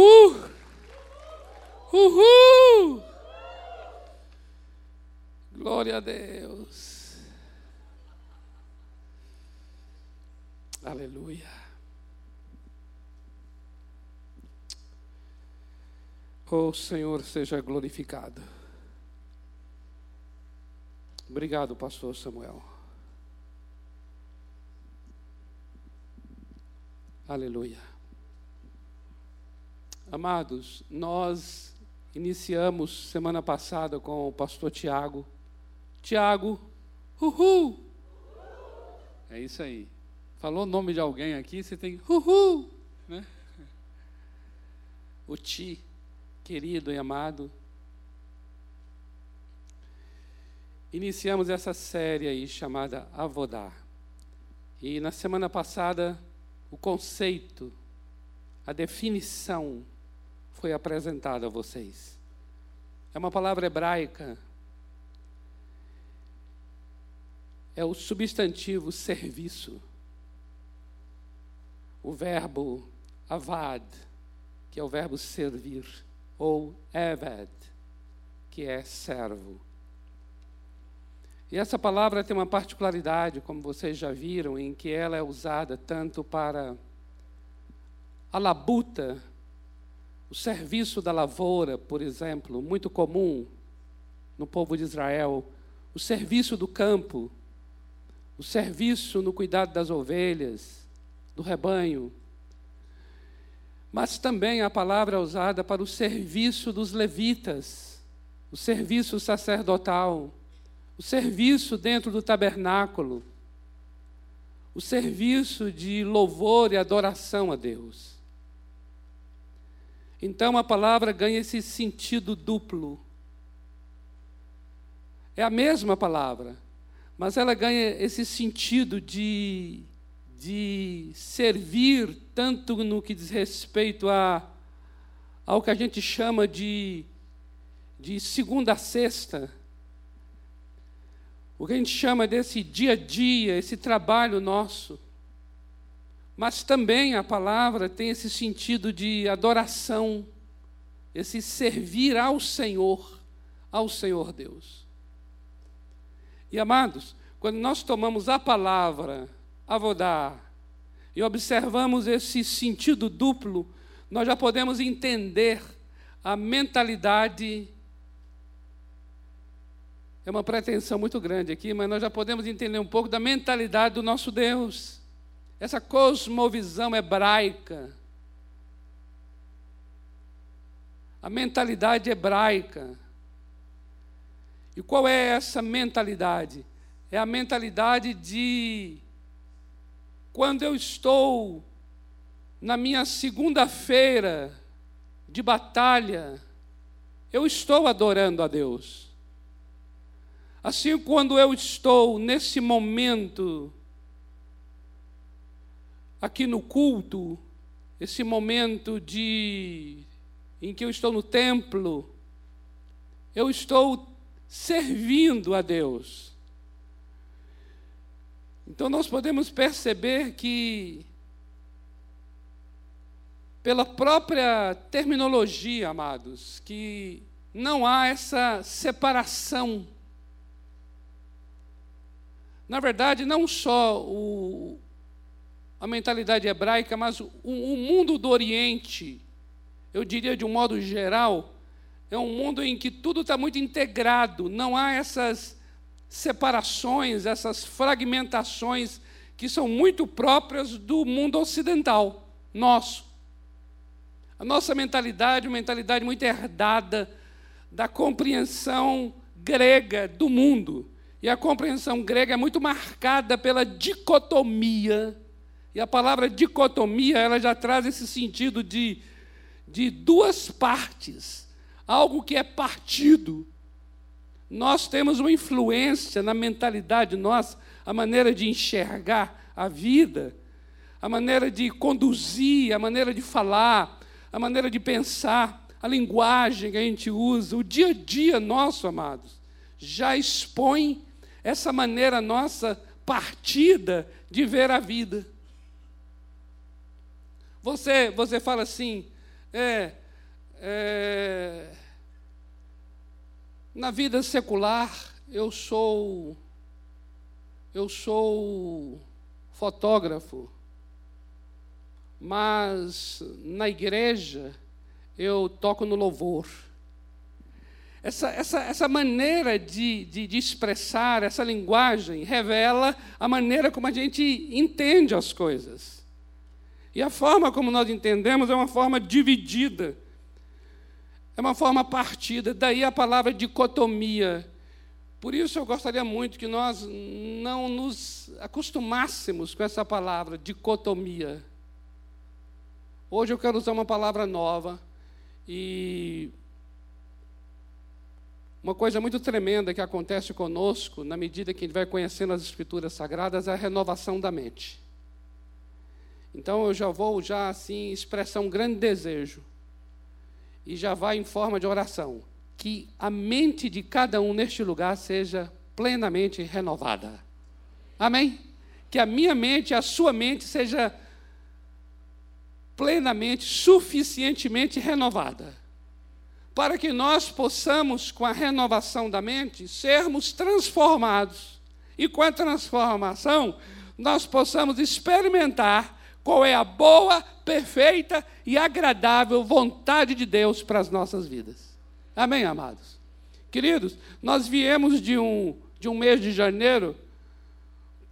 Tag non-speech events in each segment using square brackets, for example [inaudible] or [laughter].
Uh! Uhul! Glória a Deus. Aleluia. Oh Senhor, seja glorificado. Obrigado, pastor Samuel. Aleluia. Amados, nós iniciamos semana passada com o pastor Tiago. Tiago, uhul! É isso aí. Falou o nome de alguém aqui, você tem uhul! Né? O Ti, querido e amado. Iniciamos essa série aí chamada Avodar. E na semana passada, o conceito, a definição foi apresentado a vocês. É uma palavra hebraica. É o substantivo serviço. O verbo avad, que é o verbo servir, ou eved, que é servo. E essa palavra tem uma particularidade, como vocês já viram, em que ela é usada tanto para a labuta, o serviço da lavoura, por exemplo, muito comum no povo de Israel, o serviço do campo, o serviço no cuidado das ovelhas, do rebanho. Mas também a palavra é usada para o serviço dos levitas, o serviço sacerdotal, o serviço dentro do tabernáculo, o serviço de louvor e adoração a Deus. Então a palavra ganha esse sentido duplo. É a mesma palavra, mas ela ganha esse sentido de, de servir, tanto no que diz respeito a, ao que a gente chama de, de segunda a sexta, o que a gente chama desse dia a dia, esse trabalho nosso. Mas também a palavra tem esse sentido de adoração, esse servir ao Senhor, ao Senhor Deus. E amados, quando nós tomamos a palavra, avodar, e observamos esse sentido duplo, nós já podemos entender a mentalidade. É uma pretensão muito grande aqui, mas nós já podemos entender um pouco da mentalidade do nosso Deus essa cosmovisão hebraica, a mentalidade hebraica. E qual é essa mentalidade? É a mentalidade de quando eu estou na minha segunda-feira de batalha, eu estou adorando a Deus. Assim, quando eu estou nesse momento aqui no culto, esse momento de em que eu estou no templo, eu estou servindo a Deus. Então nós podemos perceber que pela própria terminologia, amados, que não há essa separação. Na verdade, não só o, a mentalidade hebraica, mas o, o mundo do Oriente, eu diria de um modo geral, é um mundo em que tudo está muito integrado, não há essas separações, essas fragmentações que são muito próprias do mundo ocidental, nosso. A nossa mentalidade, uma mentalidade muito herdada da compreensão grega do mundo. E a compreensão grega é muito marcada pela dicotomia e a palavra dicotomia, ela já traz esse sentido de, de duas partes, algo que é partido. Nós temos uma influência na mentalidade nossa, a maneira de enxergar a vida, a maneira de conduzir, a maneira de falar, a maneira de pensar, a linguagem que a gente usa, o dia a dia nosso, amados, já expõe essa maneira nossa partida de ver a vida. Você, você fala assim, É, é, na vida secular, eu sou eu sou fotógrafo, mas na igreja eu toco no louvor. Essa, essa, essa maneira de, de, de, expressar, essa linguagem, revela a maneira como a gente entende as coisas. E a forma como nós entendemos é uma forma dividida, é uma forma partida, daí a palavra dicotomia. Por isso eu gostaria muito que nós não nos acostumássemos com essa palavra, dicotomia. Hoje eu quero usar uma palavra nova e uma coisa muito tremenda que acontece conosco, na medida que a gente vai conhecendo as Escrituras Sagradas, é a renovação da mente. Então eu já vou já assim expressar um grande desejo e já vai em forma de oração que a mente de cada um neste lugar seja plenamente renovada. Amém? Que a minha mente, a sua mente seja plenamente, suficientemente renovada para que nós possamos, com a renovação da mente, sermos transformados. E com a transformação, nós possamos experimentar qual é a boa, perfeita e agradável vontade de Deus para as nossas vidas. Amém, amados? Queridos, nós viemos de um, de um mês de janeiro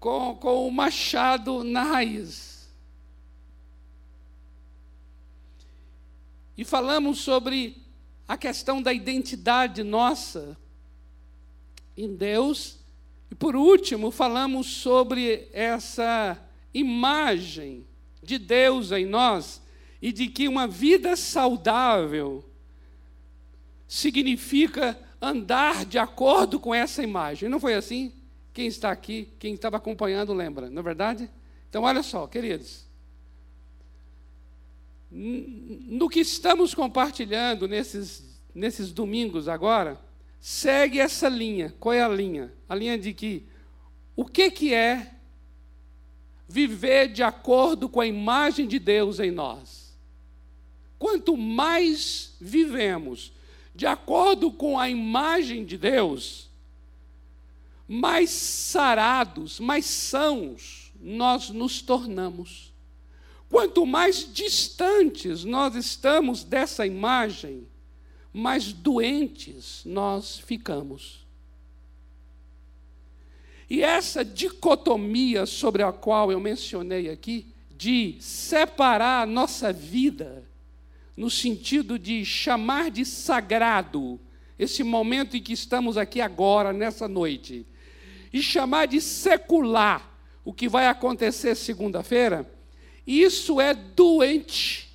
com, com o machado na raiz. E falamos sobre a questão da identidade nossa em Deus. E por último, falamos sobre essa imagem de Deus em nós e de que uma vida saudável significa andar de acordo com essa imagem. Não foi assim? Quem está aqui, quem estava acompanhando, lembra, não é verdade? Então, olha só, queridos no que estamos compartilhando nesses, nesses domingos agora, segue essa linha. Qual é a linha? A linha de que o que, que é viver de acordo com a imagem de Deus em nós? Quanto mais vivemos de acordo com a imagem de Deus, mais sarados, mais sãos nós nos tornamos. Quanto mais distantes nós estamos dessa imagem, mais doentes nós ficamos. E essa dicotomia sobre a qual eu mencionei aqui, de separar a nossa vida, no sentido de chamar de sagrado esse momento em que estamos aqui agora, nessa noite, e chamar de secular o que vai acontecer segunda-feira, isso é doente.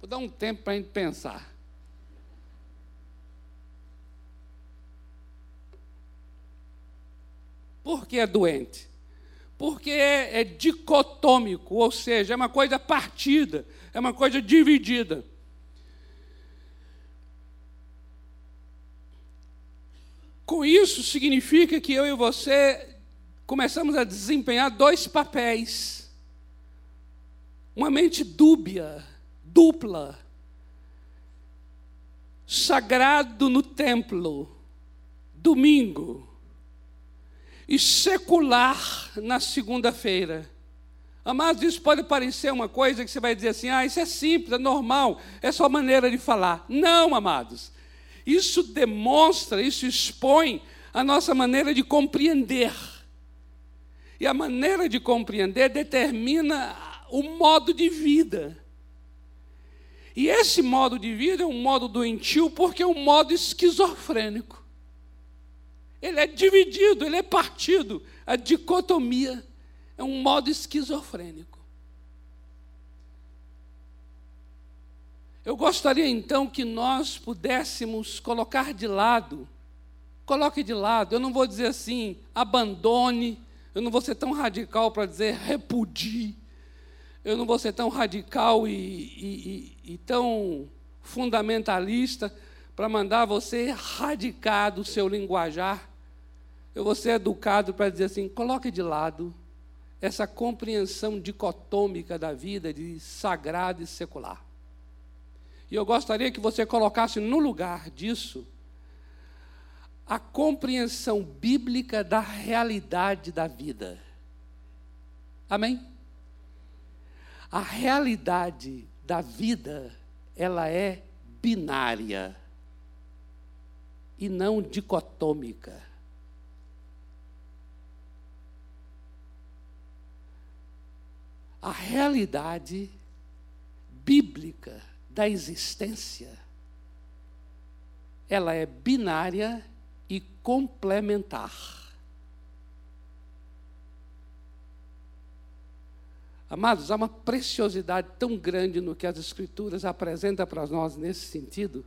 Vou dar um tempo para a gente pensar. Por que é doente? Porque é, é dicotômico, ou seja, é uma coisa partida, é uma coisa dividida. Com isso, significa que eu e você começamos a desempenhar dois papéis. Uma mente dúbia, dupla. Sagrado no templo, domingo. E secular na segunda-feira. Amados, isso pode parecer uma coisa que você vai dizer assim: ah, isso é simples, é normal, é só maneira de falar. Não, amados. Isso demonstra, isso expõe a nossa maneira de compreender. E a maneira de compreender determina o modo de vida. E esse modo de vida é um modo doentio porque é um modo esquizofrênico. Ele é dividido, ele é partido. A dicotomia é um modo esquizofrênico. Eu gostaria então que nós pudéssemos colocar de lado, coloque de lado, eu não vou dizer assim, abandone, eu não vou ser tão radical para dizer repudie, eu não vou ser tão radical e, e, e, e tão fundamentalista para mandar você erradicar do seu linguajar. Eu vou ser educado para dizer assim: coloque de lado essa compreensão dicotômica da vida de sagrado e secular. E eu gostaria que você colocasse no lugar disso a compreensão bíblica da realidade da vida. Amém? A realidade da vida, ela é binária e não dicotômica. A realidade bíblica da existência, ela é binária e complementar. Amados, há uma preciosidade tão grande no que as Escrituras apresentam para nós nesse sentido,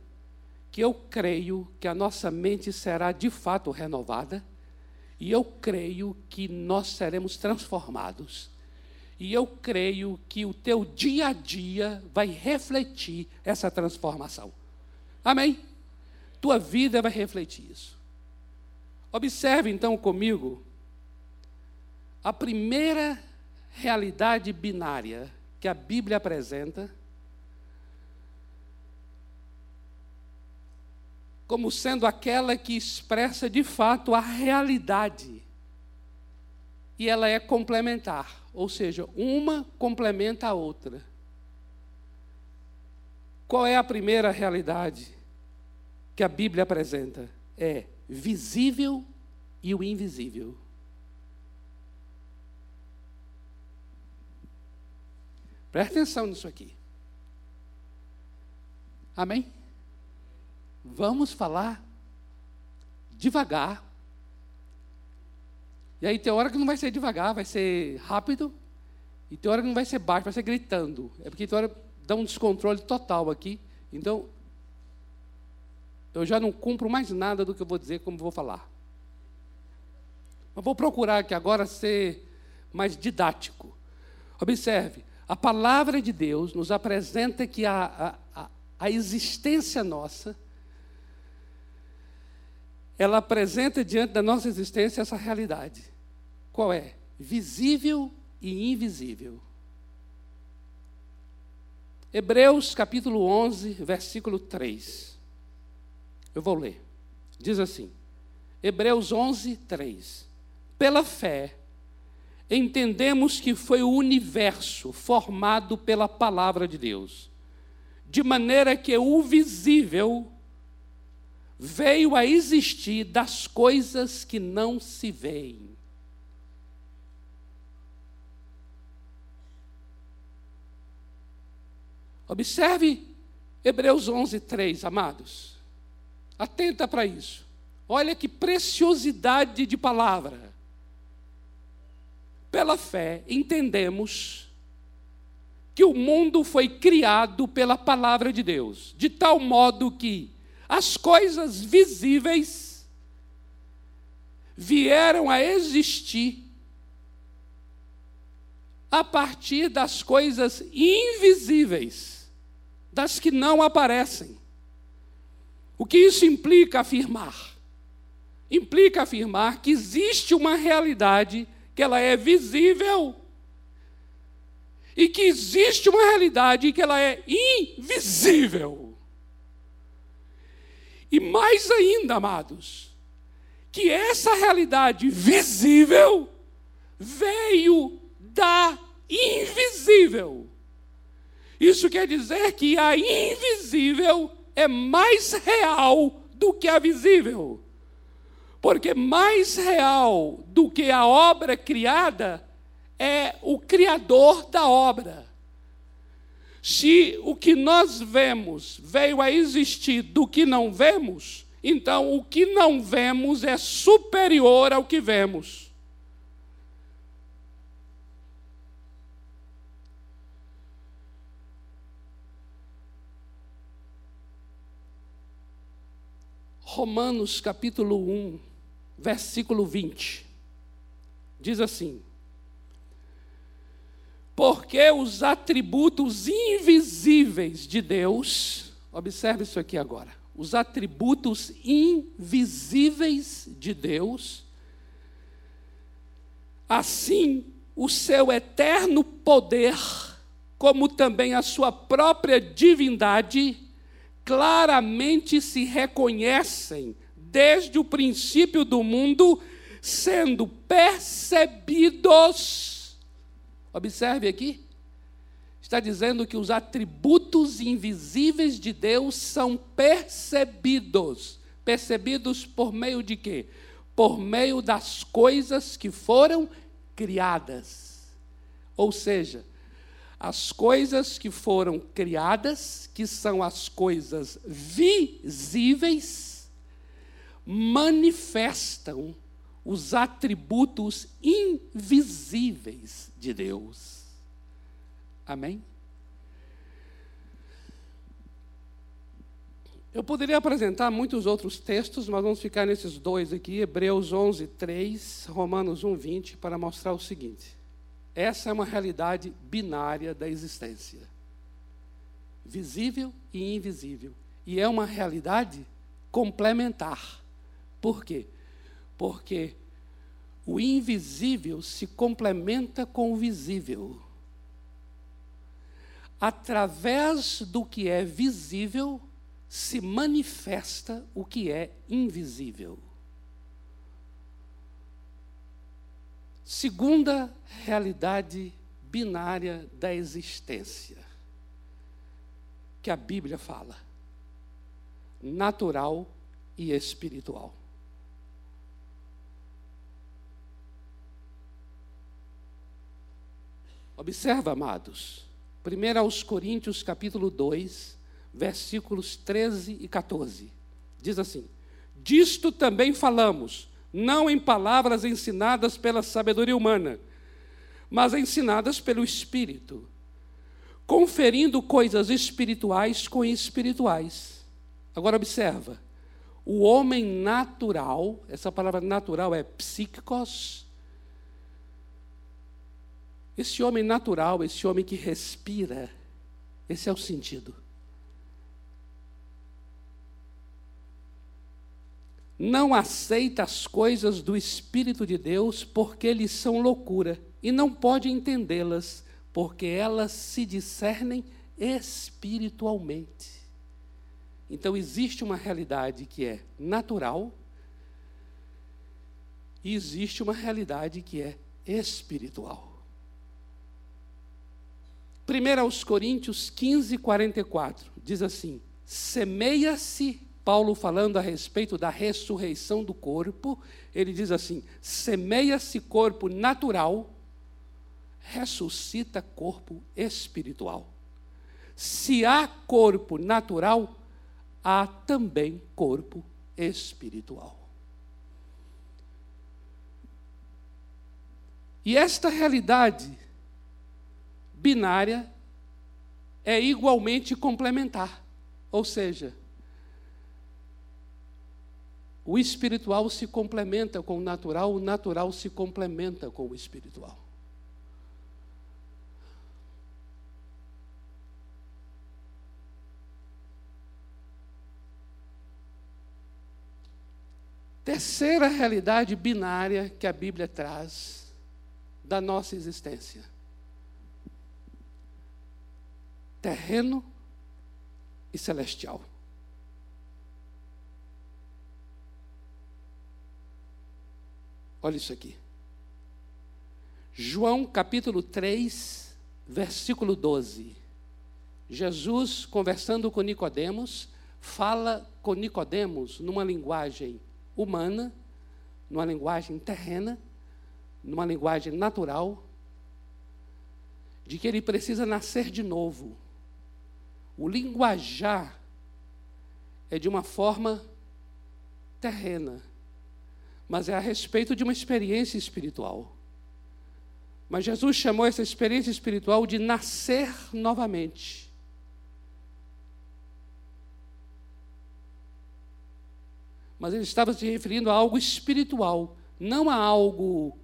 que eu creio que a nossa mente será de fato renovada, e eu creio que nós seremos transformados. E eu creio que o teu dia a dia vai refletir essa transformação. Amém? Tua vida vai refletir isso. Observe então comigo a primeira realidade binária que a Bíblia apresenta como sendo aquela que expressa de fato a realidade. E ela é complementar, ou seja, uma complementa a outra. Qual é a primeira realidade que a Bíblia apresenta? É visível e o invisível. Presta atenção nisso aqui. Amém? Vamos falar devagar. E aí tem hora que não vai ser devagar, vai ser rápido. E tem hora que não vai ser baixo, vai ser gritando. É porque tem hora dá um descontrole total aqui. Então, eu já não cumpro mais nada do que eu vou dizer, como vou falar. Mas vou procurar aqui agora ser mais didático. Observe, a palavra de Deus nos apresenta que a, a, a existência nossa, ela apresenta diante da nossa existência essa realidade. Qual é? Visível e invisível. Hebreus capítulo 11, versículo 3. Eu vou ler. Diz assim, Hebreus 11, 3. Pela fé, entendemos que foi o universo formado pela palavra de Deus, de maneira que o visível veio a existir das coisas que não se veem. Observe Hebreus 11, 3, amados. Atenta para isso. Olha que preciosidade de palavra. Pela fé, entendemos que o mundo foi criado pela palavra de Deus, de tal modo que as coisas visíveis vieram a existir a partir das coisas invisíveis, das que não aparecem. O que isso implica afirmar? Implica afirmar que existe uma realidade que ela é visível e que existe uma realidade que ela é invisível. E mais ainda, amados, que essa realidade visível veio da invisível. Isso quer dizer que a invisível é mais real do que a visível. Porque mais real do que a obra criada é o criador da obra. Se o que nós vemos veio a existir do que não vemos, então o que não vemos é superior ao que vemos. Romanos capítulo 1, versículo 20. Diz assim: Porque os atributos invisíveis de Deus, observe isso aqui agora, os atributos invisíveis de Deus, assim o seu eterno poder, como também a sua própria divindade, claramente se reconhecem desde o princípio do mundo, sendo percebidos. Observe aqui. Está dizendo que os atributos invisíveis de Deus são percebidos. Percebidos por meio de quê? Por meio das coisas que foram criadas. Ou seja, as coisas que foram criadas, que são as coisas visíveis, manifestam os atributos invisíveis de Deus. Amém? Eu poderia apresentar muitos outros textos, mas vamos ficar nesses dois aqui, Hebreus 11, 3, Romanos 1, 20, para mostrar o seguinte. Essa é uma realidade binária da existência. Visível e invisível. E é uma realidade complementar. Por quê? O invisível se complementa com o visível. Através do que é visível, se manifesta o que é invisível. Segunda realidade binária da existência, que a Bíblia fala: natural e espiritual. Observa, amados, 1 aos Coríntios capítulo 2, versículos 13 e 14. Diz assim: Disto também falamos, não em palavras ensinadas pela sabedoria humana, mas ensinadas pelo Espírito, conferindo coisas espirituais com espirituais. Agora observa, o homem natural, essa palavra natural é psíquicos, esse homem natural, esse homem que respira, esse é o sentido. Não aceita as coisas do Espírito de Deus porque eles são loucura e não pode entendê-las porque elas se discernem espiritualmente. Então existe uma realidade que é natural e existe uma realidade que é espiritual. 1 aos Coríntios 15, 44, diz assim: semeia-se, Paulo falando a respeito da ressurreição do corpo, ele diz assim: semeia-se corpo natural, ressuscita corpo espiritual. Se há corpo natural, há também corpo espiritual. E esta realidade binária é igualmente complementar. Ou seja, o espiritual se complementa com o natural, o natural se complementa com o espiritual. Terceira realidade binária que a Bíblia traz da nossa existência terreno e celestial. Olha isso aqui. João capítulo 3, versículo 12. Jesus, conversando com Nicodemos, fala com Nicodemos numa linguagem humana, numa linguagem terrena, numa linguagem natural, de que ele precisa nascer de novo. O linguajar é de uma forma terrena, mas é a respeito de uma experiência espiritual. Mas Jesus chamou essa experiência espiritual de nascer novamente. Mas ele estava se referindo a algo espiritual, não a algo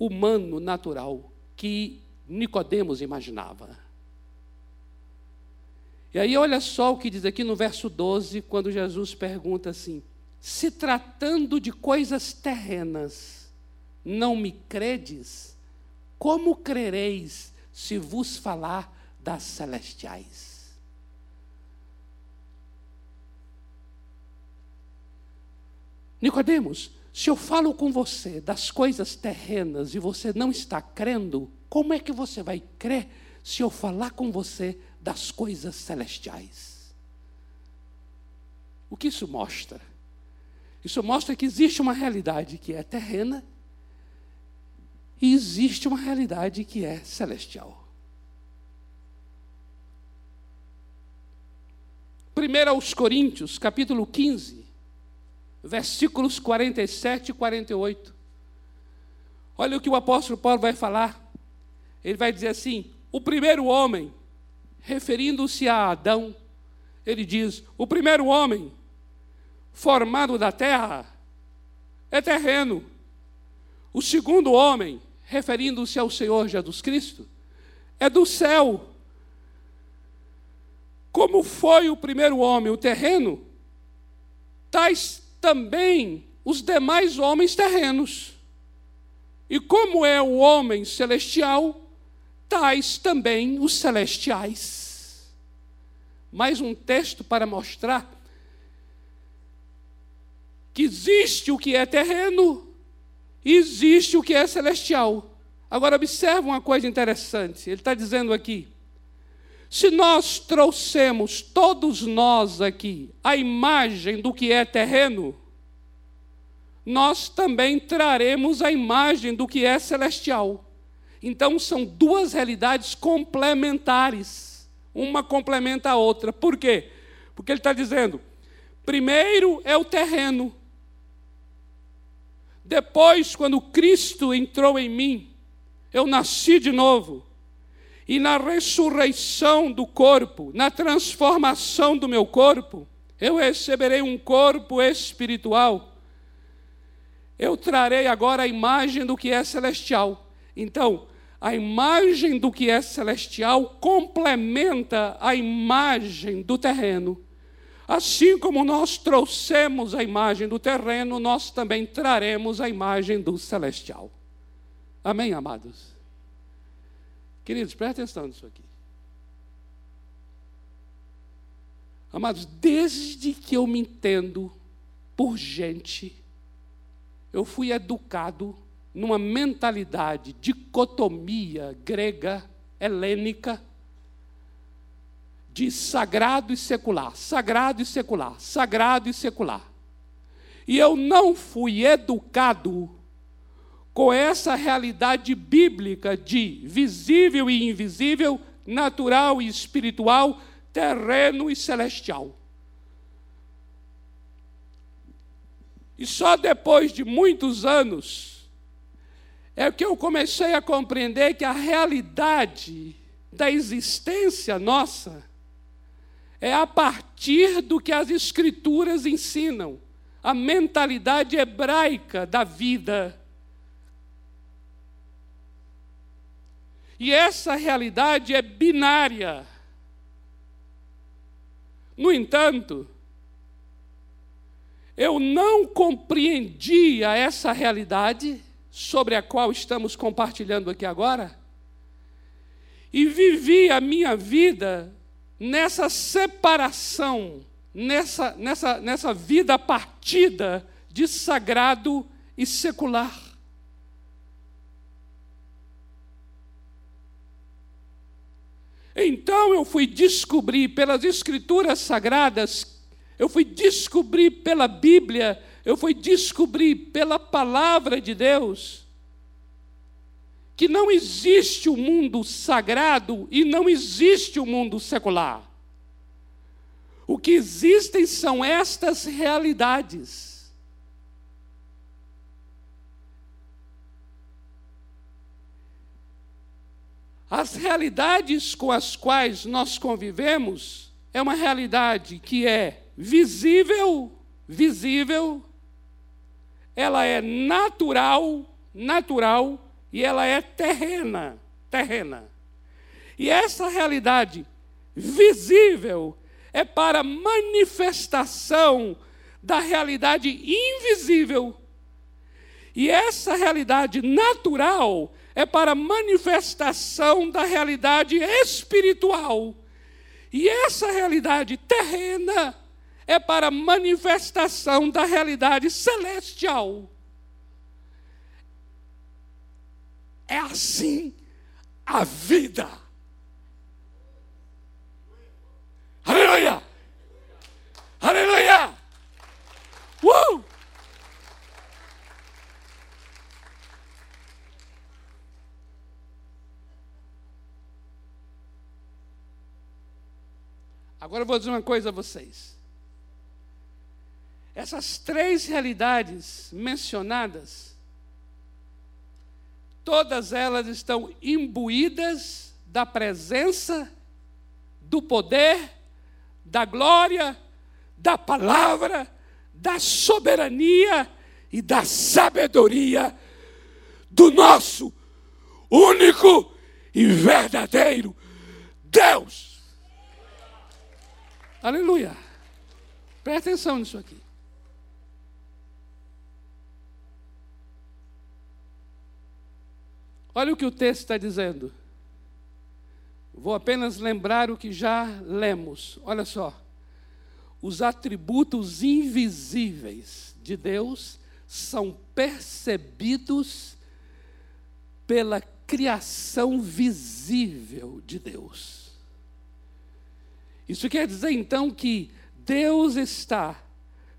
humano, natural, que Nicodemos imaginava. E aí olha só o que diz aqui no verso 12, quando Jesus pergunta assim: se tratando de coisas terrenas, não me credes, como crereis se vos falar das celestiais? Nicodemos, se eu falo com você das coisas terrenas e você não está crendo, como é que você vai crer se eu falar com você das coisas celestiais? O que isso mostra? Isso mostra que existe uma realidade que é terrena e existe uma realidade que é celestial. Primeiro aos Coríntios, capítulo 15, versículos 47 e 48. Olha o que o apóstolo Paulo vai falar. Ele vai dizer assim: o primeiro homem, referindo-se a Adão, ele diz: o primeiro homem formado da terra é terreno. O segundo homem, referindo-se ao Senhor Jesus Cristo, é do céu. Como foi o primeiro homem, o terreno, tais também os demais homens terrenos. E como é o homem celestial, tais também os celestiais. Mais um texto para mostrar que existe o que é terreno e existe o que é celestial. Agora, observe uma coisa interessante. Ele está dizendo aqui: se nós trouxemos, todos nós aqui, a imagem do que é terreno, nós também traremos a imagem do que é celestial. Então, são duas realidades complementares. Uma complementa a outra. Por quê? Porque ele está dizendo: primeiro é o terreno, depois, quando Cristo entrou em mim, eu nasci de novo. E na ressurreição do corpo, na transformação do meu corpo, eu receberei um corpo espiritual. Eu trarei agora a imagem do que é celestial. Então, a imagem do que é celestial complementa a imagem do terreno. Assim como nós trouxemos a imagem do terreno, nós também traremos a imagem do celestial. Amém, amados? Queridos, prestem atenção nisso aqui. Amados, desde que eu me entendo por gente, eu fui educado numa mentalidade dicotomia grega, helênica, de sagrado e secular, sagrado e secular, sagrado e secular. E eu não fui educado com essa realidade bíblica de visível e invisível, natural e espiritual, terreno e celestial. E só depois de muitos anos é que eu comecei a compreender que a realidade da existência nossa é a partir do que as Escrituras ensinam, a mentalidade hebraica da vida. E essa realidade é binária. No entanto, eu não compreendia essa realidade sobre a qual estamos compartilhando aqui agora, e vivi a minha vida nessa separação, nessa, nessa, nessa vida partida de sagrado e secular. Então eu fui descobrir pelas Escrituras Sagradas, eu fui descobrir pela Bíblia, eu fui descobrir pela palavra de Deus, que não existe o mundo sagrado e não existe o mundo secular. O que existem são estas realidades. As realidades com as quais nós convivemos é uma realidade que é visível, visível, ela é natural, natural e ela é terrena, terrena. E essa realidade visível é para manifestação da realidade invisível. E essa realidade natural é para manifestação da realidade espiritual. E essa realidade terrena é para manifestação da realidade celestial. É assim a vida. Aleluia! Aleluia! Uh! Agora eu vou dizer uma coisa a vocês. Essas três realidades mencionadas, todas elas estão imbuídas da presença, do poder, da glória, da palavra, da soberania e da sabedoria do nosso único e verdadeiro Deus. Aleluia. Presta atenção nisso aqui. Olha o que o texto está dizendo. Vou apenas lembrar o que já lemos. Olha só. Os atributos invisíveis de Deus são percebidos pela criação visível de Deus. Isso quer dizer então que Deus está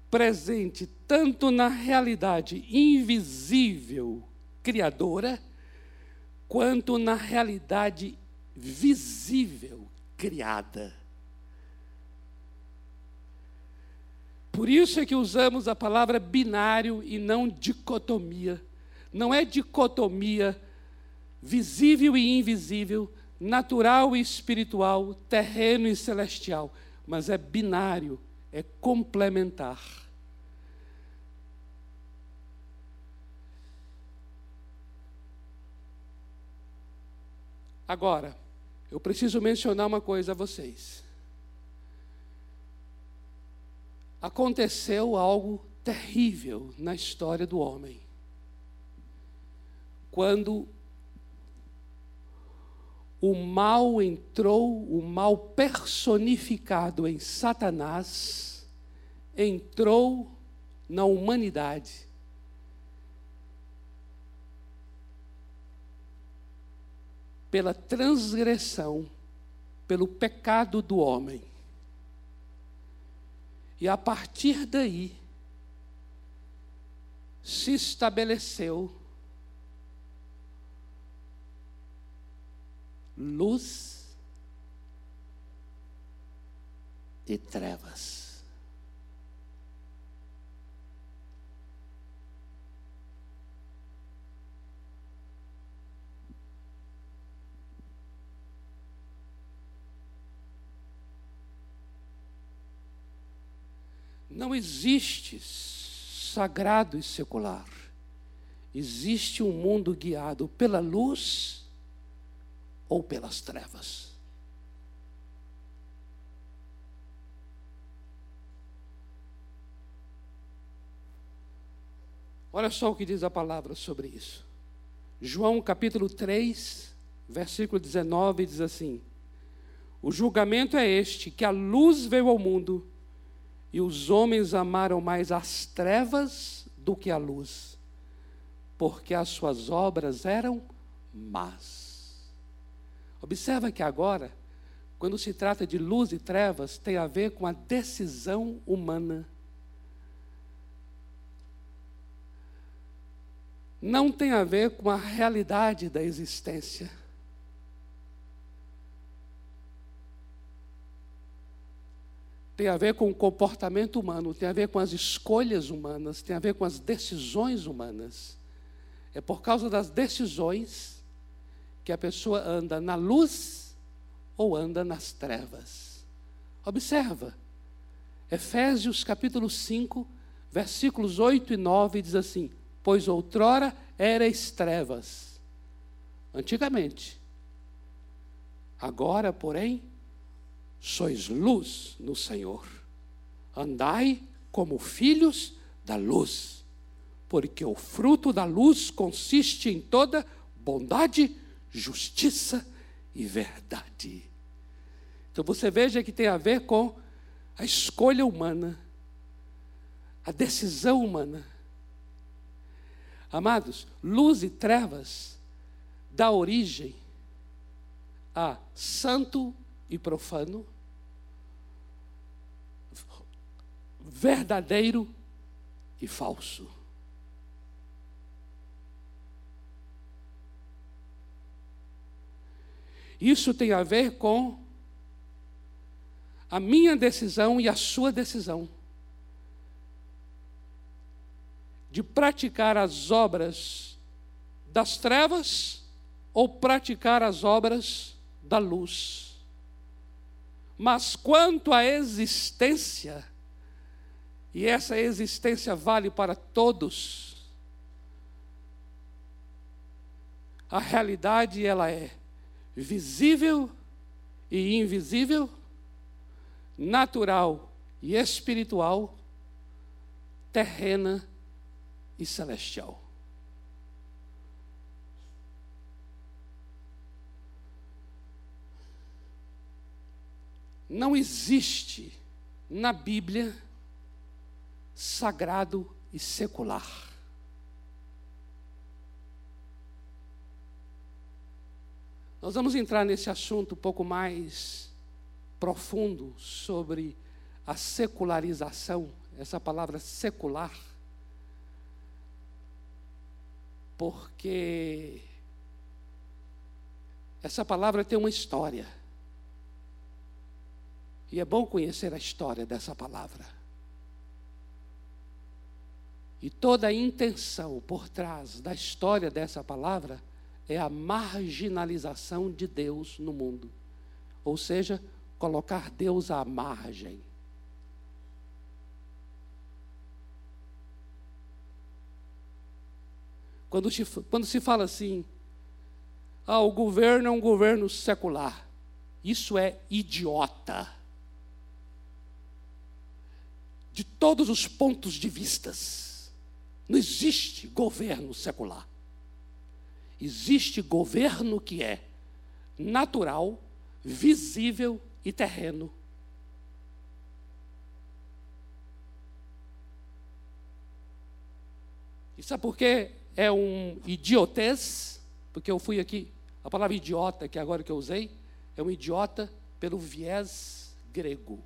presente tanto na realidade invisível criadora, quanto na realidade visível criada. Por isso é que usamos a palavra binário e não dicotomia. Não é dicotomia visível e invisível, natural e espiritual, terreno e celestial, mas é binário, é complementar. Agora, eu preciso mencionar uma coisa a vocês. Aconteceu algo terrível na história do homem. Quando o mal entrou, o mal personificado em Satanás, entrou na humanidade. Pela transgressão, pelo pecado do homem. E a partir daí, se estabeleceu luz e trevas. Não existe sagrado e secular. Existe um mundo guiado pela luz ou pelas trevas. Olha só o que diz a palavra sobre isso. João capítulo 3, versículo 19 diz assim: O julgamento é este, que a luz veio ao mundo, e os homens amaram mais as trevas do que a luz, porque as suas obras eram más. Observa que agora, quando se trata de luz e trevas, tem a ver com a decisão humana. Não tem a ver com a realidade da existência. Tem a ver com o comportamento humano, tem a ver com as escolhas humanas, tem a ver com as decisões humanas. É por causa das decisões que a pessoa anda na luz ou anda nas trevas. Observa, Efésios capítulo 5, versículos 8 e 9 diz assim: Pois outrora erais trevas, antigamente, agora, porém, sois luz no Senhor. Andai como filhos da luz, porque o fruto da luz consiste em toda bondade, justiça e verdade. Então você veja que tem a ver com a escolha humana, a decisão humana. Amados, luz e trevas dá origem a santo e profano, verdadeiro e falso. Isso tem a ver com a minha decisão e a sua decisão de praticar as obras das trevas ou praticar as obras da luz. Mas quanto à existência, e essa existência vale para todos, a realidade ela é visível e invisível, natural e espiritual, terrena e celestial. Não existe na Bíblia sagrado e secular. Nós vamos entrar nesse assunto um pouco mais profundo sobre a secularização, essa palavra secular, porque essa palavra tem uma história. E é bom conhecer a história dessa palavra. E toda a intenção por trás da história dessa palavra é a marginalização de Deus no mundo. Ou seja, colocar Deus à margem. Quando se, quando se fala assim, ah, o governo é um governo secular, isso é idiota. De todos os pontos de vistas, não existe governo secular. Existe governo que é natural, visível e terreno. E sabe por que é um idiotez? Porque eu fui aqui, a palavra idiota, que agora que eu usei, é um idiota pelo viés grego.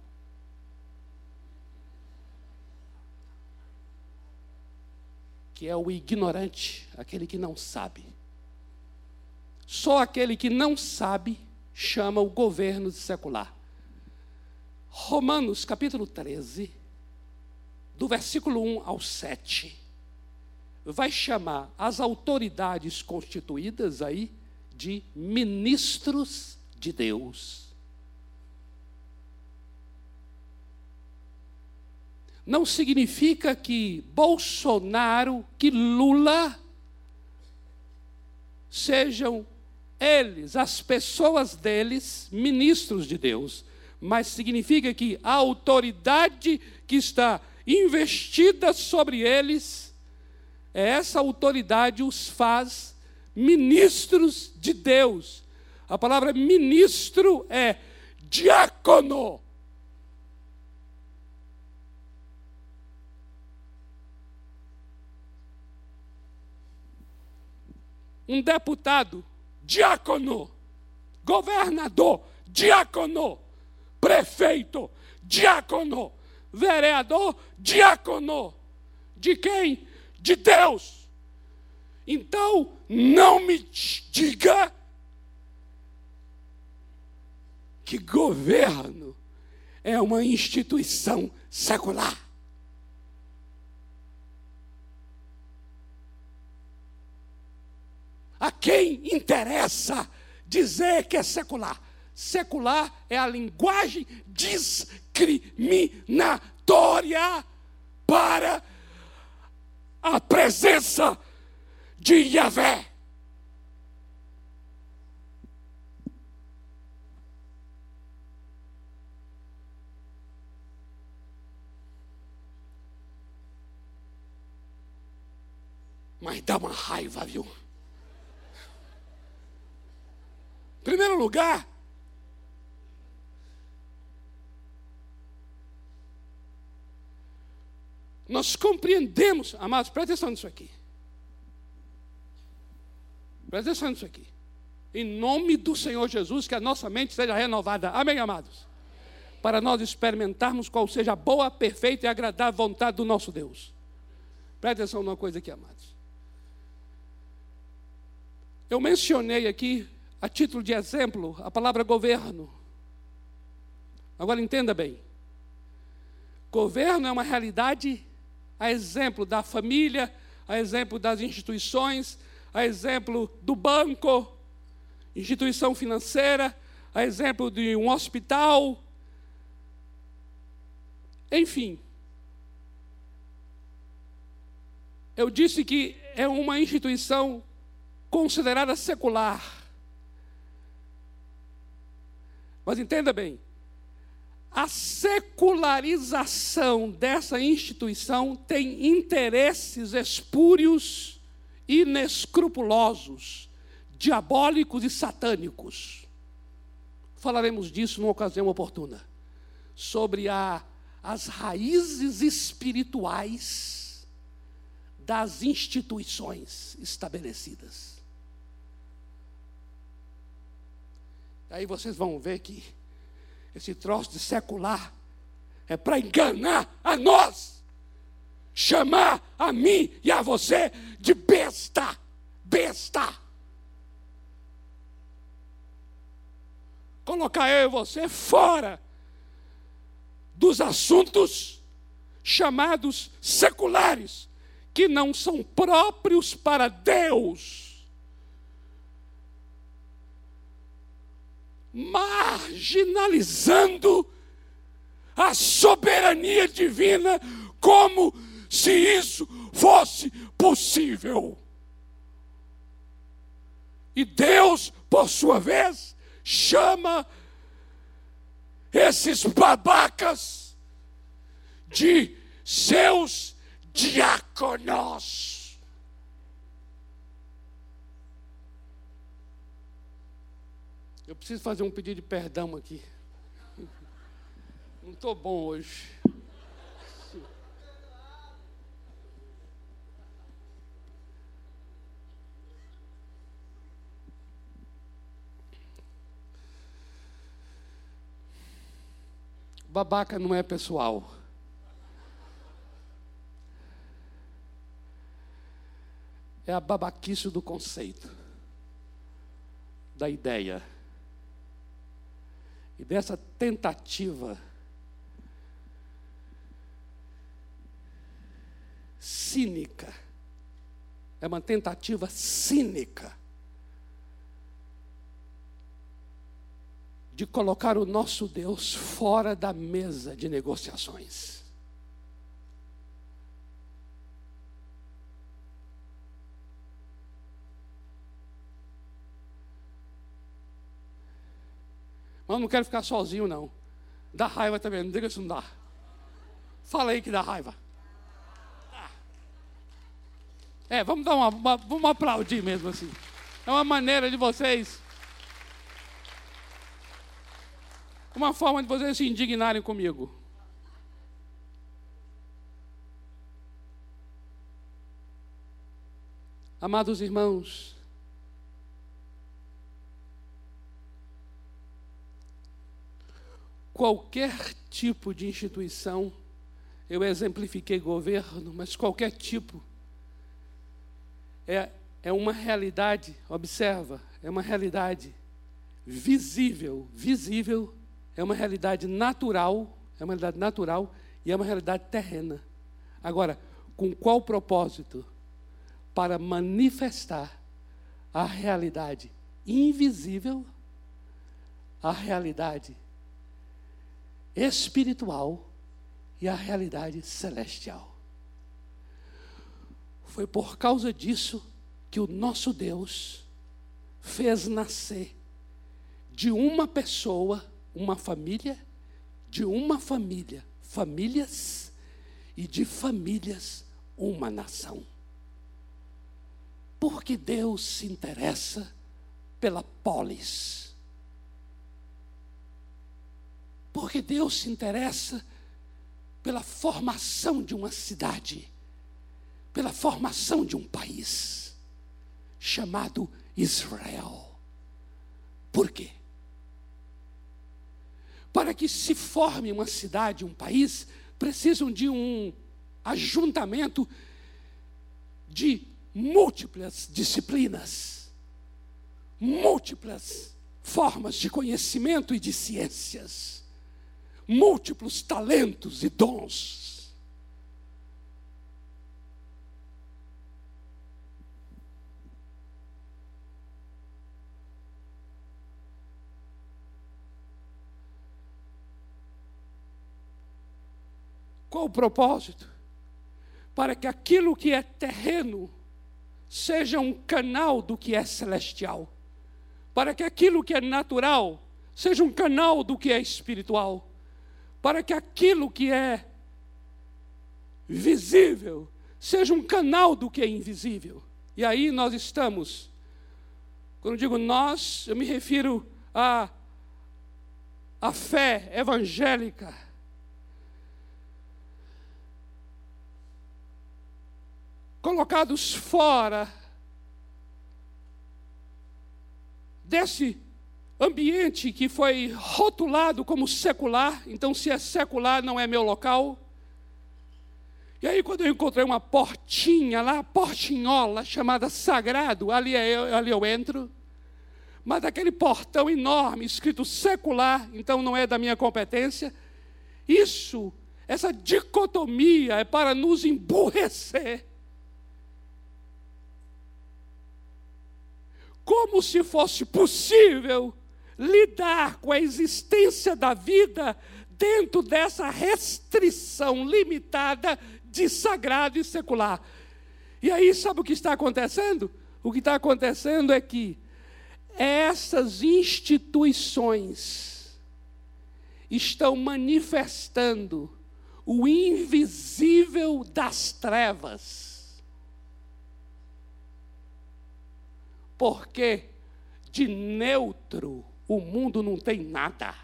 Que é o ignorante, aquele que não sabe. Só aquele que não sabe chama o governo de secular. Romanos capítulo 13, do versículo 1 ao 7, vai chamar as autoridades constituídas aí de ministros de Deus. Não significa que Bolsonaro, que Lula sejam eles, as pessoas deles, ministros de Deus, mas significa que a autoridade que está investida sobre eles, é essa autoridade os faz ministros de Deus. A palavra ministro é diácono. Um deputado diácono, governador, diácono, prefeito, diácono, vereador, diácono. De quem? De Deus. Então, não me diga que governo é uma instituição secular. A quem interessa dizer que é secular? Secular é a linguagem discriminatória para a presença de Yahvé. Mas dá uma raiva, viu? Em primeiro lugar, nós compreendemos, amados, presta atenção nisso aqui. Presta atenção nisso aqui. Em nome do Senhor Jesus, que a nossa mente seja renovada. Amém, amados? Para nós experimentarmos qual seja a boa, perfeita e agradável vontade do nosso Deus. Presta atenção numa coisa aqui, amados. Eu mencionei aqui, a título de exemplo, a palavra governo. Agora entenda bem. Governo é uma realidade a exemplo da família, a exemplo das instituições, a exemplo do banco, instituição financeira, a exemplo de um hospital. Enfim. Eu disse que é uma instituição considerada secular. Mas entenda bem, a secularização dessa instituição tem interesses espúrios, inescrupulosos, diabólicos e satânicos. Falaremos disso numa ocasião oportuna. Sobre a, as raízes espirituais das instituições estabelecidas. Aí vocês vão ver que esse troço de secular é para enganar a nós, chamar a mim e a você de besta, besta. Colocar eu e você fora dos assuntos chamados seculares, que não são próprios para Deus. Marginalizando a soberania divina como se isso fosse possível. E Deus, por sua vez, chama esses babacas de seus diáconos. Eu preciso fazer um pedido de perdão aqui. Não estou bom hoje. Babaca não é pessoal. É a babaquice do conceito, da ideia e dessa tentativa cínica, é uma tentativa cínica de colocar o nosso Deus fora da mesa de negociações. Mas não quero ficar sozinho, não. Dá raiva também, não diga isso não dá. Fala aí que dá raiva. É, vamos dar uma, uma, vamos aplaudir mesmo assim. É uma maneira de vocês. Uma forma de vocês se indignarem comigo. Amados irmãos, qualquer tipo de instituição, eu exemplifiquei governo, mas qualquer tipo, é, é uma realidade, observa, é uma realidade visível, visível, é uma realidade natural, é uma realidade natural e é uma realidade terrena. Agora, com qual propósito? Para manifestar a realidade invisível, a realidade espiritual e a realidade celestial. Foi por causa disso que o nosso Deus fez nascer de uma pessoa, uma família, de uma família, famílias, e de famílias, uma nação. Porque Deus se interessa pela polis. Porque Deus se interessa pela formação de uma cidade, pela formação de um país chamado Israel. Por quê? Para que se forme uma cidade, um país, precisam de um ajuntamento de múltiplas disciplinas, múltiplas formas de conhecimento e de ciências, múltiplos talentos e dons. Qual o propósito? Para que aquilo que é terreno seja um canal do que é celestial. Para que aquilo que é natural seja um canal do que é espiritual. Para que aquilo que é visível seja um canal do que é invisível. E aí nós estamos, quando digo nós, eu me refiro a a fé evangélica colocados fora desse ambiente que foi rotulado como secular, então se é secular não é meu local. E aí quando eu encontrei uma portinha lá, portinhola, chamada sagrado, ali, é eu, ali eu entro. Mas aquele portão enorme, escrito secular, então não é da minha competência. Isso, essa dicotomia é para nos emburrecer. como se fosse possível lidar com a existência da vida dentro dessa restrição limitada de sagrado e secular. E aí, sabe o que está acontecendo? O que está acontecendo é que essas instituições estão manifestando o invisível das trevas porque de neutro o mundo não tem nada.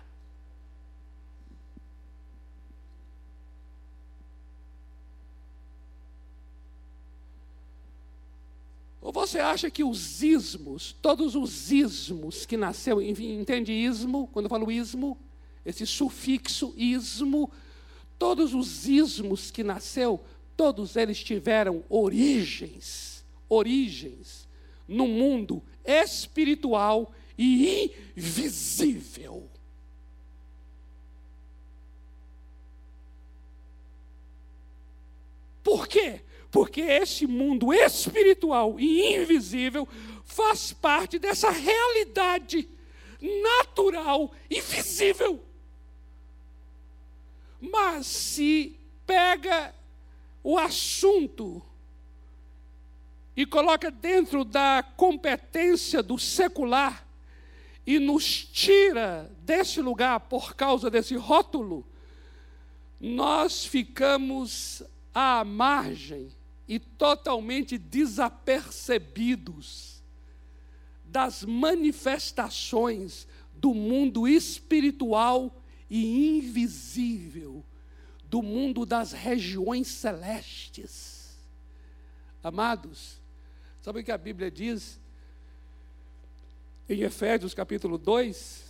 Ou você acha que os ismos, todos os ismos que nasceu, enfim, entende ismo, quando eu falo ismo, esse sufixo ismo, todos os ismos que nasceu, todos eles tiveram origens, origens no mundo espiritual e invisível. Por quê? Porque esse mundo espiritual e invisível faz parte dessa realidade natural e visível. Mas se pega o assunto e coloca dentro da competência do secular e nos tira desse lugar por causa desse rótulo, nós ficamos à margem e totalmente desapercebidos das manifestações do mundo espiritual e invisível, do mundo das regiões celestes. Amados, Sabe o que a Bíblia diz em Efésios capítulo 2?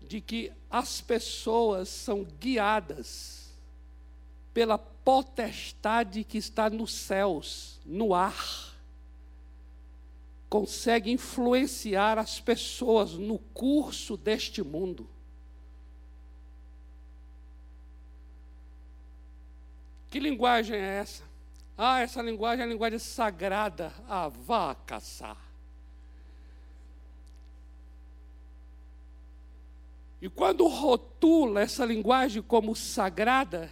De que as pessoas são guiadas pela potestade que está nos céus, no ar. Consegue influenciar as pessoas no curso deste mundo. Que linguagem é essa? Ah, essa linguagem é a linguagem sagrada. Ah, vá caçar. E quando rotula essa linguagem como sagrada,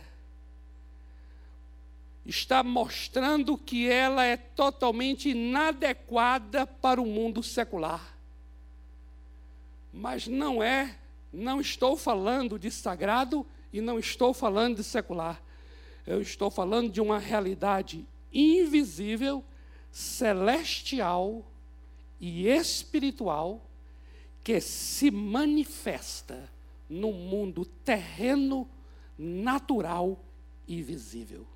está mostrando que ela é totalmente inadequada para o mundo secular. Mas não é, não estou falando de sagrado e não estou falando de secular. Eu estou falando de uma realidade invisível, celestial e espiritual que se manifesta no mundo terreno, natural e visível.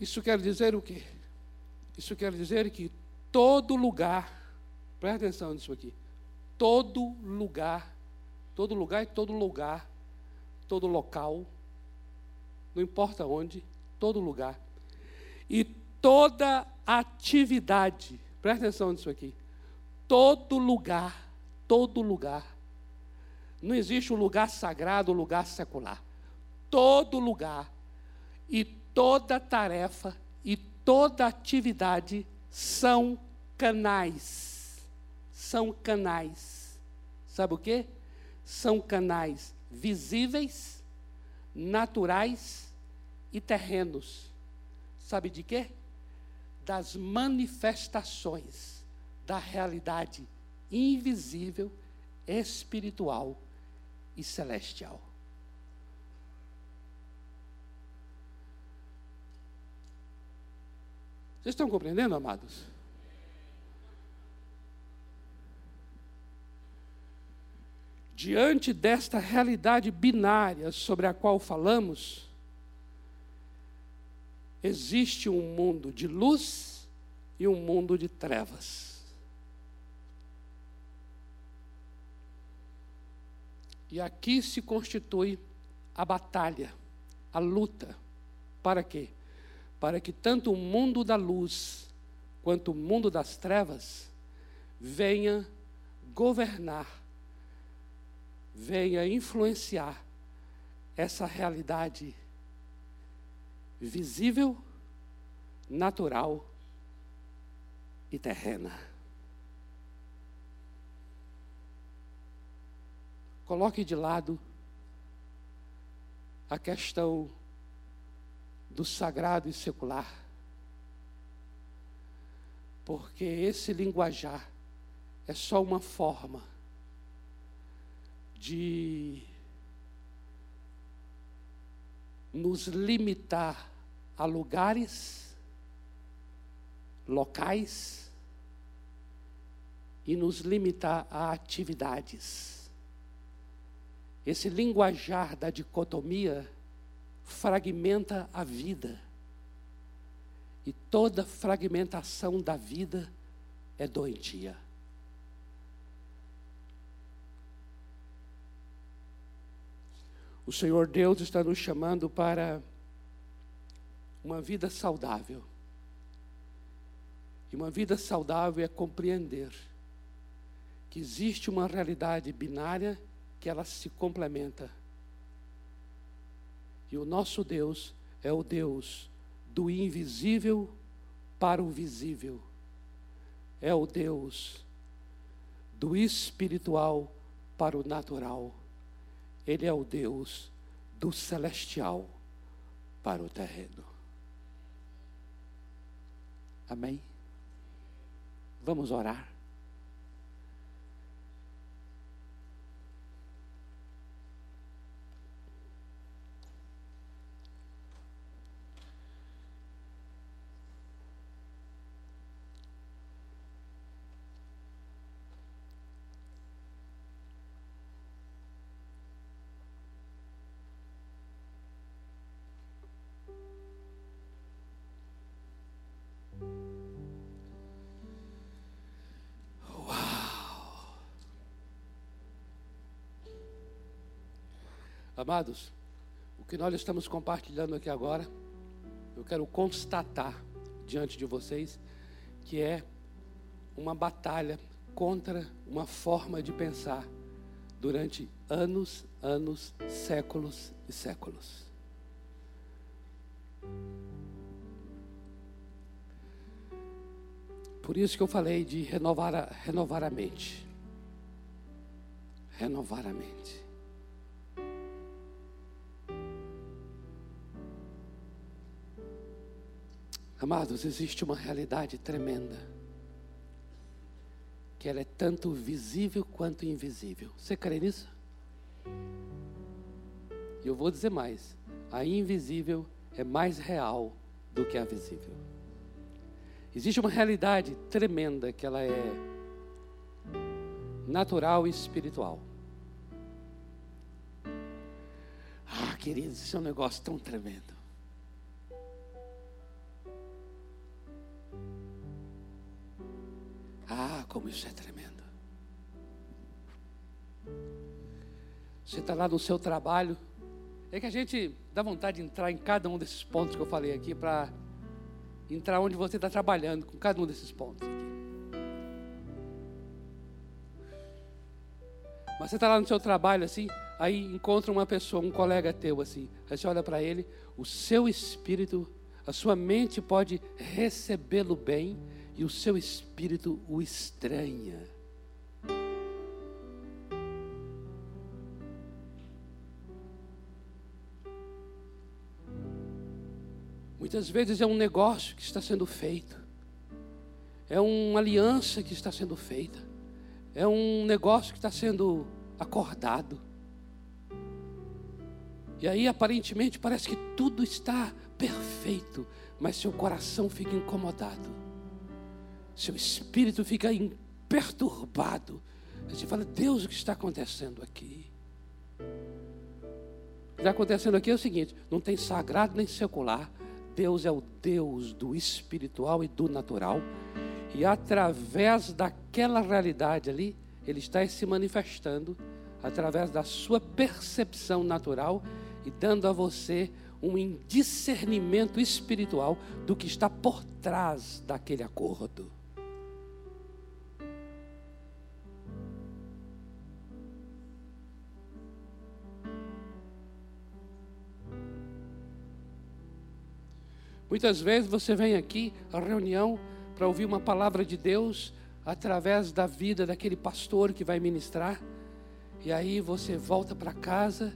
Isso quer dizer o quê? Isso quer dizer que todo lugar, presta atenção nisso aqui, todo lugar, todo lugar e todo lugar, todo local, não importa onde, todo lugar, e toda atividade, presta atenção nisso aqui, todo lugar, todo lugar, não existe um lugar sagrado, um lugar secular, todo lugar e toda tarefa e toda atividade são canais. São canais. Sabe o que? São canais visíveis, naturais e terrenos. Sabe de quê? Das manifestações da realidade invisível, espiritual e celestial. Vocês estão compreendendo, amados? Diante desta realidade binária sobre a qual falamos, existe um mundo de luz e um mundo de trevas. E aqui se constitui a batalha, a luta. Para quê? para que tanto o mundo da luz quanto o mundo das trevas venha governar, venha influenciar essa realidade visível, natural e terrena. Coloque de lado a questão do sagrado e secular. Porque esse linguajar é só uma forma de nos limitar a lugares, locais e nos limitar a atividades. Esse linguajar da dicotomia fragmenta a vida. E toda fragmentação da vida é doentia. O Senhor Deus está nos chamando para uma vida saudável. E uma vida saudável é compreender que existe uma realidade binária que ela se complementa e o nosso Deus é o Deus do invisível para o visível. É o Deus do espiritual para o natural. Ele é o Deus do celestial para o terreno. Amém? Vamos orar. Amados, o que nós estamos compartilhando aqui agora, eu quero constatar diante de vocês que é uma batalha contra uma forma de pensar durante anos, anos, séculos e séculos. Por isso que eu falei de renovar a, renovar a mente. Renovar a mente. Amados, existe uma realidade tremenda que ela é tanto visível quanto invisível. Você crê nisso? E eu vou dizer mais: a invisível é mais real do que a visível. Existe uma realidade tremenda que ela é natural e espiritual. Ah, queridos, isso é um negócio tão tremendo. Como isso é tremendo. Você está lá no seu trabalho. É que a gente dá vontade de entrar em cada um desses pontos que eu falei aqui para entrar onde você está trabalhando com cada um desses pontos aqui. Mas você está lá no seu trabalho assim, aí encontra uma pessoa, um colega teu assim, aí você olha para ele, o seu espírito, a sua mente pode recebê-lo bem e o seu espírito o estranha. Muitas vezes é um negócio que está sendo feito, é uma aliança que está sendo feita, é um negócio que está sendo acordado. E aí aparentemente parece que tudo está perfeito, mas seu coração fica incomodado seu espírito fica perturbado. Você fala, Deus, o que está acontecendo aqui? O que está acontecendo aqui é o seguinte: não tem sagrado nem secular. Deus é o Deus do espiritual e do natural. E através daquela realidade ali, Ele está se manifestando através da sua percepção natural e dando a você um discernimento espiritual do que está por trás daquele acordo. Muitas vezes você vem aqui à reunião para ouvir uma palavra de Deus através da vida daquele pastor que vai ministrar. E aí você volta para casa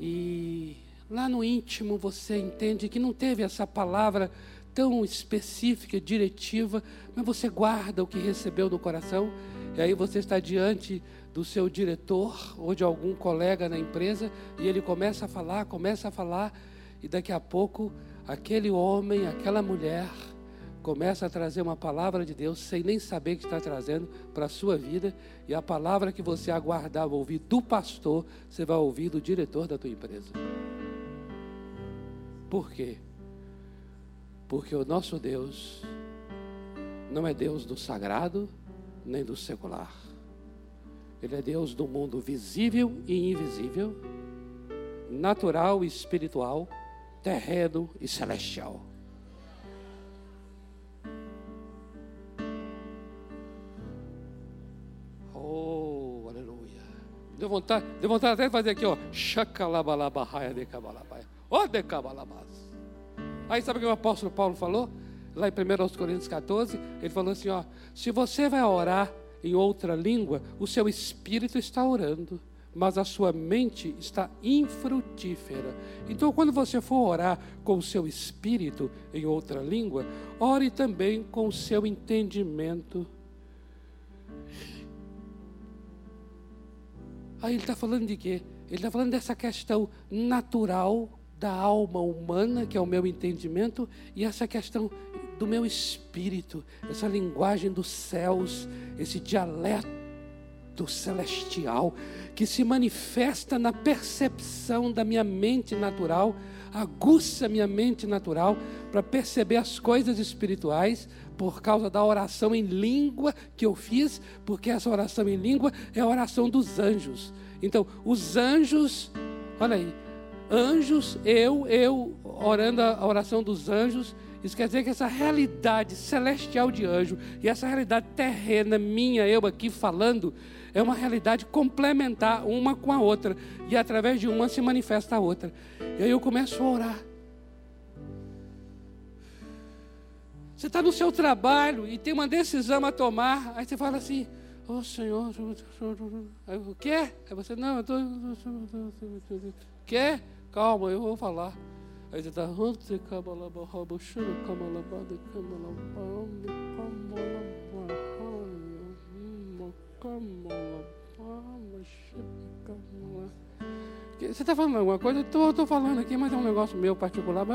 e lá no íntimo você entende que não teve essa palavra tão específica, diretiva, mas você guarda o que recebeu no coração. E aí você está diante do seu diretor ou de algum colega na empresa e ele começa a falar, começa a falar e daqui a pouco aquele homem, aquela mulher começa a trazer uma palavra de Deus sem nem saber que está trazendo para a sua vida, e a palavra que você aguardava ouvir do pastor, você vai ouvir do diretor da tua empresa. Por quê? Porque o nosso Deus não é Deus do sagrado nem do secular. Ele é Deus do mundo visível e invisível, natural e espiritual terreno e celestial. Oh, aleluia. Deu vontade, deu vontade até de fazer aqui, ó. Chacalabalabahaia de cabalabaia. Ó, de cabalabas. Aí sabe o que o apóstolo Paulo falou? Lá em 1 Coríntios 14, ele falou assim: ó, se você vai orar em outra língua, o seu espírito está orando mas a sua mente está infrutífera. Então, quando você for orar com o seu espírito em outra língua, ore também com o seu entendimento. Aí ele está falando de quê? Ele está falando dessa questão natural da alma humana, que é o meu entendimento, e essa questão do meu espírito, essa linguagem dos céus, esse dialeto celestial que se manifesta na percepção da minha mente natural, aguça minha mente natural para perceber as coisas espirituais por causa da oração em língua que eu fiz, porque essa oração em língua é a oração dos anjos. Então, os anjos, olha aí, anjos, eu, eu orando a oração dos anjos, isso quer dizer que essa realidade celestial de anjo e essa realidade terrena minha, eu aqui falando, é uma realidade complementar uma com a outra. E através de uma se manifesta a outra. E aí eu começo a orar. Você está no seu trabalho e tem uma decisão a tomar. Aí você fala assim: Ô oh, Senhor, o que? Aí você, não, eu estou. Quer? Calma, eu vou falar. Aí você está. Você está falando alguma coisa? Eu estou falando aqui, mas é um negócio meu particular.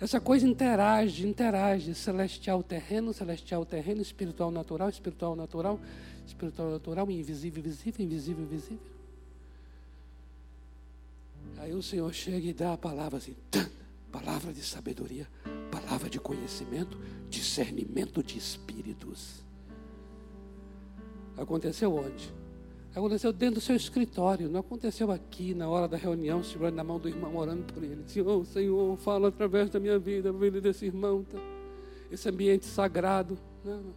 Essa coisa interage, interage. Celestial, terreno, celestial, terreno, espiritual, natural, espiritual, natural, espiritual, natural, invisível, visível, invisível, visível. Aí o Senhor chega e dá a palavra assim, palavra de sabedoria, palavra de conhecimento, discernimento de espíritos. Aconteceu onde? Aconteceu dentro do seu escritório, não aconteceu aqui na hora da reunião, segurando na mão do irmão, orando por ele. Senhor, Senhor, fala através da minha vida, a vida desse irmão, tá? esse ambiente sagrado. Não, não,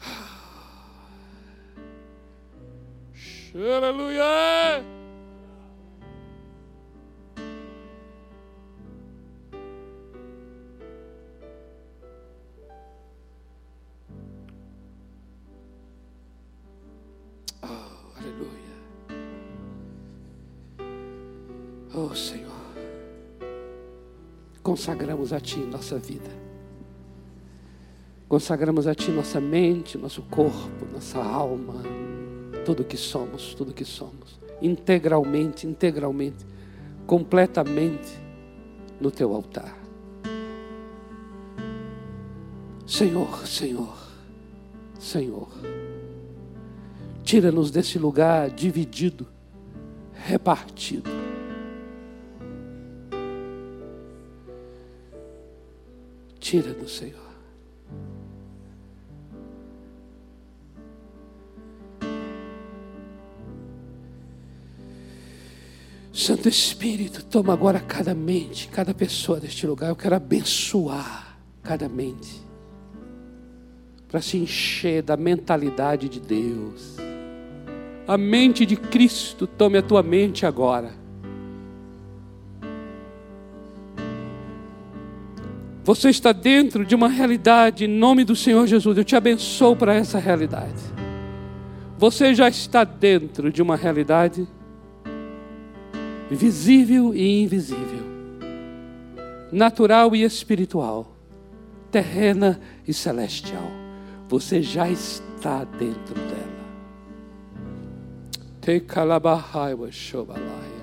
[sighs] Aleluia! Senhor, consagramos a Ti nossa vida, consagramos a Ti nossa mente, nosso corpo, nossa alma, tudo que somos, tudo que somos, integralmente, integralmente, completamente no Teu altar. Senhor, Senhor, Senhor, tira-nos desse lugar dividido, repartido tira do Senhor. Santo Espírito, toma agora cada mente, cada pessoa deste lugar. Eu quero abençoar cada mente, para se encher da mentalidade de Deus. A mente de Cristo, tome a tua mente agora. Você está dentro de uma realidade, em nome do Senhor Jesus. Eu te abençoo para essa realidade. Você já está dentro de uma realidade visível e invisível, natural e espiritual, terrena e celestial. Você já está dentro dela. Te calabahai wa shobalai.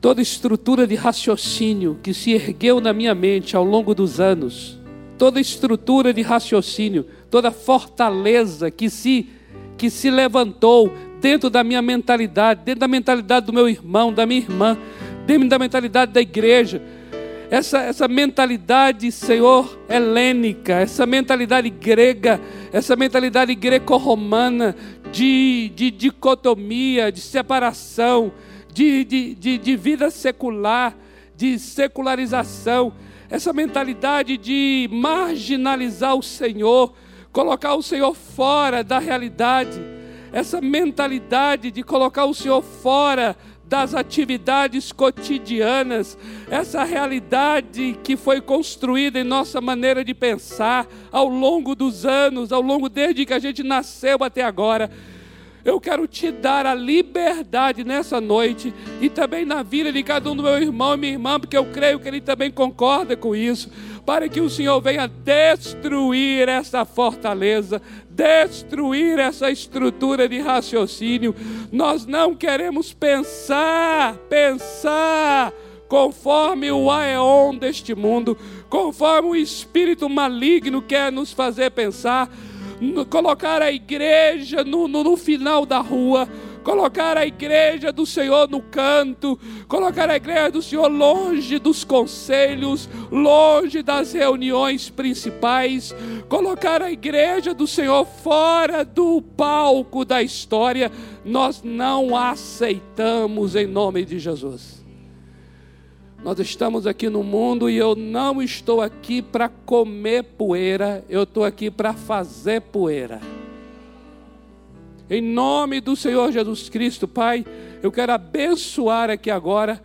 Toda estrutura de raciocínio que se ergueu na minha mente ao longo dos anos, toda estrutura de raciocínio, toda fortaleza que se que se levantou dentro da minha mentalidade, dentro da mentalidade do meu irmão, da minha irmã, dentro da mentalidade da igreja. Essa, essa mentalidade, Senhor, helênica, essa mentalidade grega, essa mentalidade greco-romana de, de dicotomia, de separação, de, de, de, de vida secular, de secularização, essa mentalidade de marginalizar o Senhor, colocar o Senhor fora da realidade, essa mentalidade de colocar o Senhor fora das atividades cotidianas, essa realidade que foi construída em nossa maneira de pensar ao longo dos anos, ao longo desde que a gente nasceu até agora. Eu quero te dar a liberdade nessa noite e também na vida de cada um do meu irmão e minha irmã, porque eu creio que ele também concorda com isso, para que o Senhor venha destruir essa fortaleza, destruir essa estrutura de raciocínio. Nós não queremos pensar, pensar conforme o aeon deste mundo, conforme o espírito maligno quer nos fazer pensar colocar a igreja no, no, no final da rua, colocar a igreja do Senhor no canto, colocar a igreja do Senhor longe dos conselhos, longe das reuniões principais, colocar a igreja do Senhor fora do palco da história, nós não aceitamos em nome de Jesus. Nós estamos aqui no mundo e eu não estou aqui para comer poeira, eu estou aqui para fazer poeira. Em nome do Senhor Jesus Cristo, Pai, eu quero abençoar aqui agora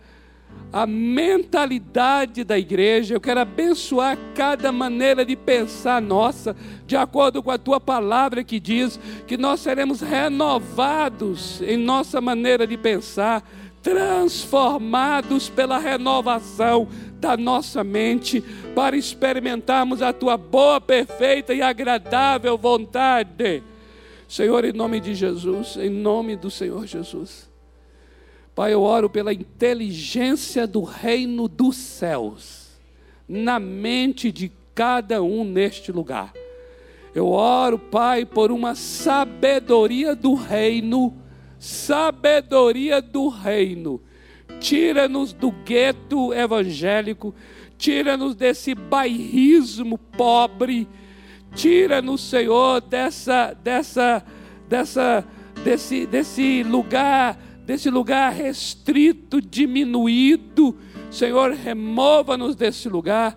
a mentalidade da igreja, eu quero abençoar cada maneira de pensar nossa, de acordo com a tua palavra que diz que nós seremos renovados em nossa maneira de pensar, transformados pela renovação da nossa mente, para experimentarmos a tua boa, perfeita e agradável vontade. Senhor, em nome de Jesus, em nome do Senhor Jesus. Pai, eu oro pela inteligência do reino dos céus na mente de cada um neste lugar. Eu oro, Pai, por uma sabedoria do reino, sabedoria do reino. Tira-nos do gueto evangélico, tira-nos desse bairrismo pobre, tira-nos, Senhor, dessa, dessa, dessa, desse, desse lugar desse lugar restrito, diminuído. Senhor, remova-nos desse lugar.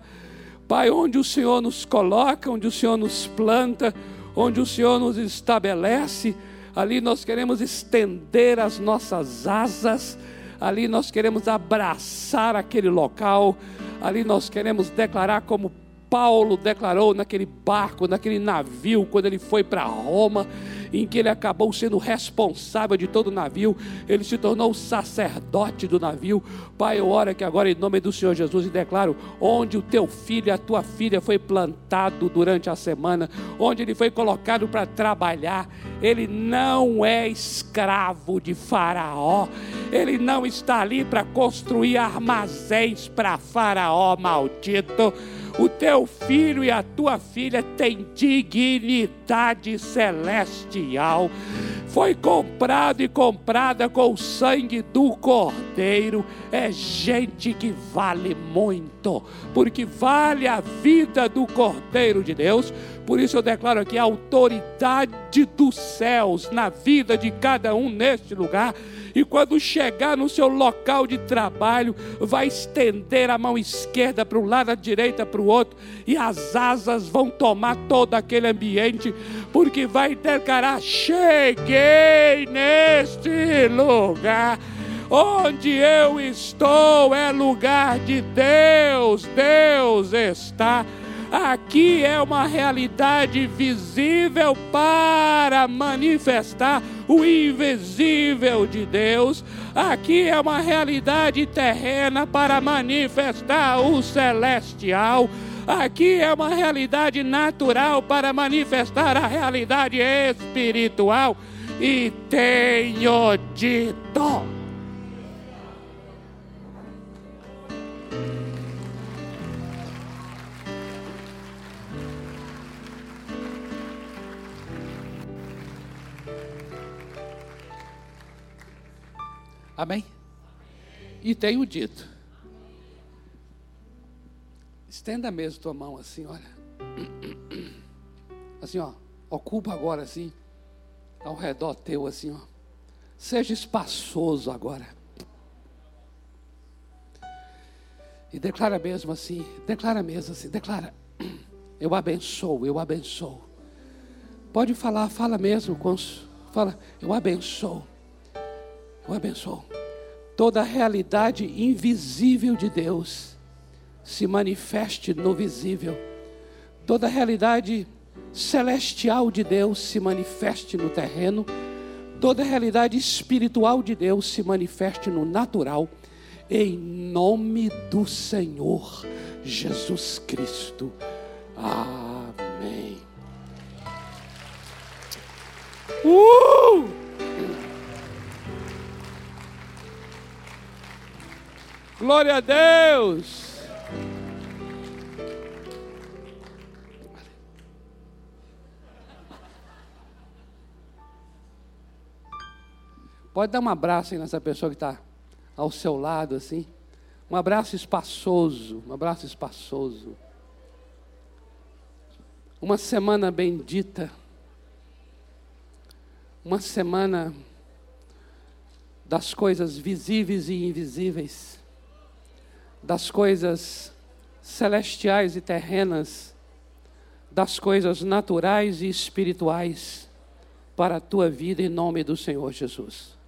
Pai, onde o Senhor nos coloca, onde o Senhor nos planta, onde o Senhor nos estabelece, ali nós queremos estender as nossas asas, ali nós queremos abraçar aquele local, ali nós queremos declarar como Paulo declarou naquele barco, naquele navio, quando ele foi para Roma em que ele acabou sendo responsável de todo o navio, ele se tornou sacerdote do navio. Pai, eu oro que agora, em nome do Senhor Jesus, e declaro: onde o teu filho e a tua filha foi plantado durante a semana, onde ele foi colocado para trabalhar, ele não é escravo de Faraó, ele não está ali para construir armazéns para Faraó maldito o teu filho e a tua filha têm dignidade celestial. Foi comprado e comprada com o sangue do Cordeiro. É gente que vale muito, porque vale a vida do Cordeiro de Deus. Por isso eu declaro aqui a autoridade dos céus na vida de cada um neste lugar e quando chegar no seu local de trabalho, vai estender a mão esquerda para um lado, a direita para o outro, e as asas vão tomar todo aquele ambiente, porque vai declarar: cheguei neste lugar. Onde eu estou é lugar de Deus, Deus está Aqui é uma realidade visível para manifestar o invisível de Deus. Aqui é uma realidade terrena para manifestar o celestial. Aqui é uma realidade natural para manifestar a realidade espiritual. E tenho dito. Amém? E tenho dito. Estenda mesmo tua mão assim, olha. Assim, ó. Ocupa agora assim. Ao redor teu, assim, ó. Seja espaçoso agora. E declara mesmo assim. Declara mesmo assim. Declara. Eu abençoo, eu abençoo. Pode falar, fala mesmo. Fala, eu abençoo. Eu abençoo toda a realidade invisível de Deus se manifeste no visível. Toda a realidade celestial de Deus se manifeste no terreno. Toda a realidade espiritual de Deus se manifeste no natural. Em nome do Senhor Jesus Cristo. Amém. Uh! Glória a Deus. Pode dar um abraço aí nessa pessoa que está ao seu lado, assim. Um abraço espaçoso, um abraço espaçoso. Uma semana bendita. Uma semana das coisas visíveis e invisíveis das coisas celestiais e terrenas, das coisas naturais e espirituais para a tua vida em nome do Senhor Jesus.